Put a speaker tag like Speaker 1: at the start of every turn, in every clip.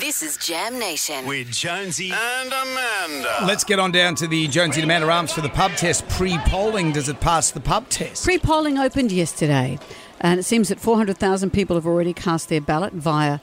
Speaker 1: This is Jam Nation.
Speaker 2: with Jonesy and Amanda.
Speaker 3: Let's get on down to the Jonesy and Amanda Arms for the pub test. Pre-polling, does it pass the pub test?
Speaker 4: Pre polling opened yesterday, and it seems that 400,000 people have already cast their ballot via.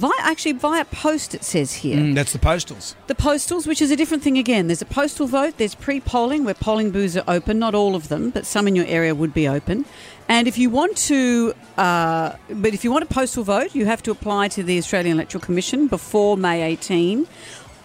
Speaker 4: Via, actually, via post, it says here.
Speaker 3: Mm, that's the postals.
Speaker 4: The postals, which is a different thing again. There's a postal vote, there's pre polling where polling booths are open, not all of them, but some in your area would be open. And if you want to, uh, but if you want a postal vote, you have to apply to the Australian Electoral Commission before May 18.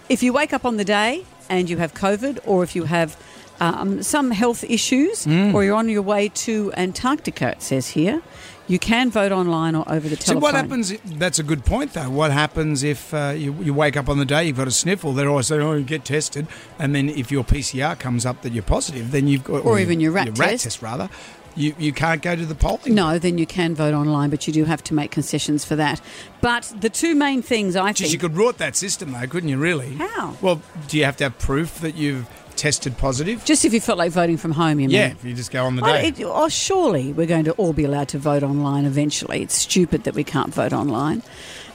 Speaker 4: If you wake up on the day and you have COVID, or if you have um, some health issues, or you're on your way to Antarctica, it says here, you can vote online or over the telephone.
Speaker 3: So what happens? That's a good point, though. What happens if uh, you, you wake up on the day, you've got a sniffle? They're always saying, "Oh, you get tested," and then if your PCR comes up that you're positive, then you've got,
Speaker 4: Or even your RAT test.
Speaker 3: test rather, you you can't go to the polling.
Speaker 4: No, then you can vote online, but you do have to make concessions for that. But the two main things I
Speaker 3: Geez,
Speaker 4: think.
Speaker 3: you could rot that system, though, couldn't you? Really?
Speaker 4: How?
Speaker 3: Well, do you have to have proof that you've tested positive?
Speaker 4: just if you felt like voting from home, you mean?
Speaker 3: yeah, if you just go on the day.
Speaker 4: it- oh, surely we're going to all be allowed to vote online eventually. It's stupid that we can't vote online.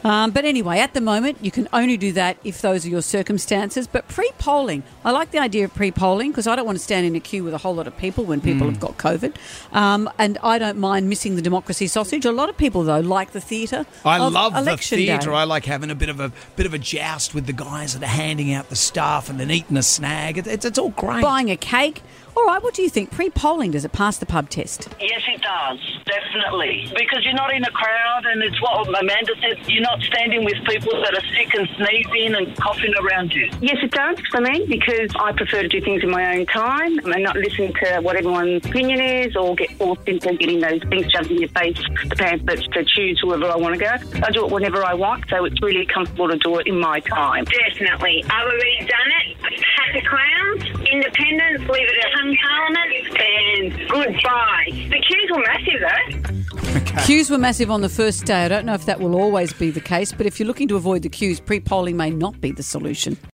Speaker 4: Um, but anyway, at the moment, you can only do that if those are your circumstances. But pre polling, I like the idea of pre polling because I don't want to stand in a queue with a whole lot of people when people
Speaker 3: Hmm.
Speaker 4: have got COVID. Um, and I don't mind missing the democracy sausage. A lot of people, though, like the theatre.
Speaker 3: I love the
Speaker 4: election day.
Speaker 3: theatre. I like having a bit of a bit of a joust with the guys that are handing out the stuff and then eating a snag. It, it's, it's all great.
Speaker 4: Buying a cake. All right, what do you think? Pre polling, does it pass the pub test?
Speaker 5: It does, definitely. Because you're not in a crowd, and it's what Amanda said, you're not standing with people that are sick and sneezing and coughing around you.
Speaker 6: Yes, it does for me because I prefer to do things in my own time and not listen to what everyone's opinion is or get forced into getting those things shoved in your face, the pamphlets to choose whoever I want to go. I do it whenever I want, so it's really comfortable to do it in my time.
Speaker 7: Definitely. I've already done it. Pack of clowns, independents, leave it at hung parliament, and goodbye. The queues were massive though.
Speaker 4: Queues were massive on the first day. I don't know if that will always be the case, but if you're looking to avoid the queues, pre polling may not be the solution.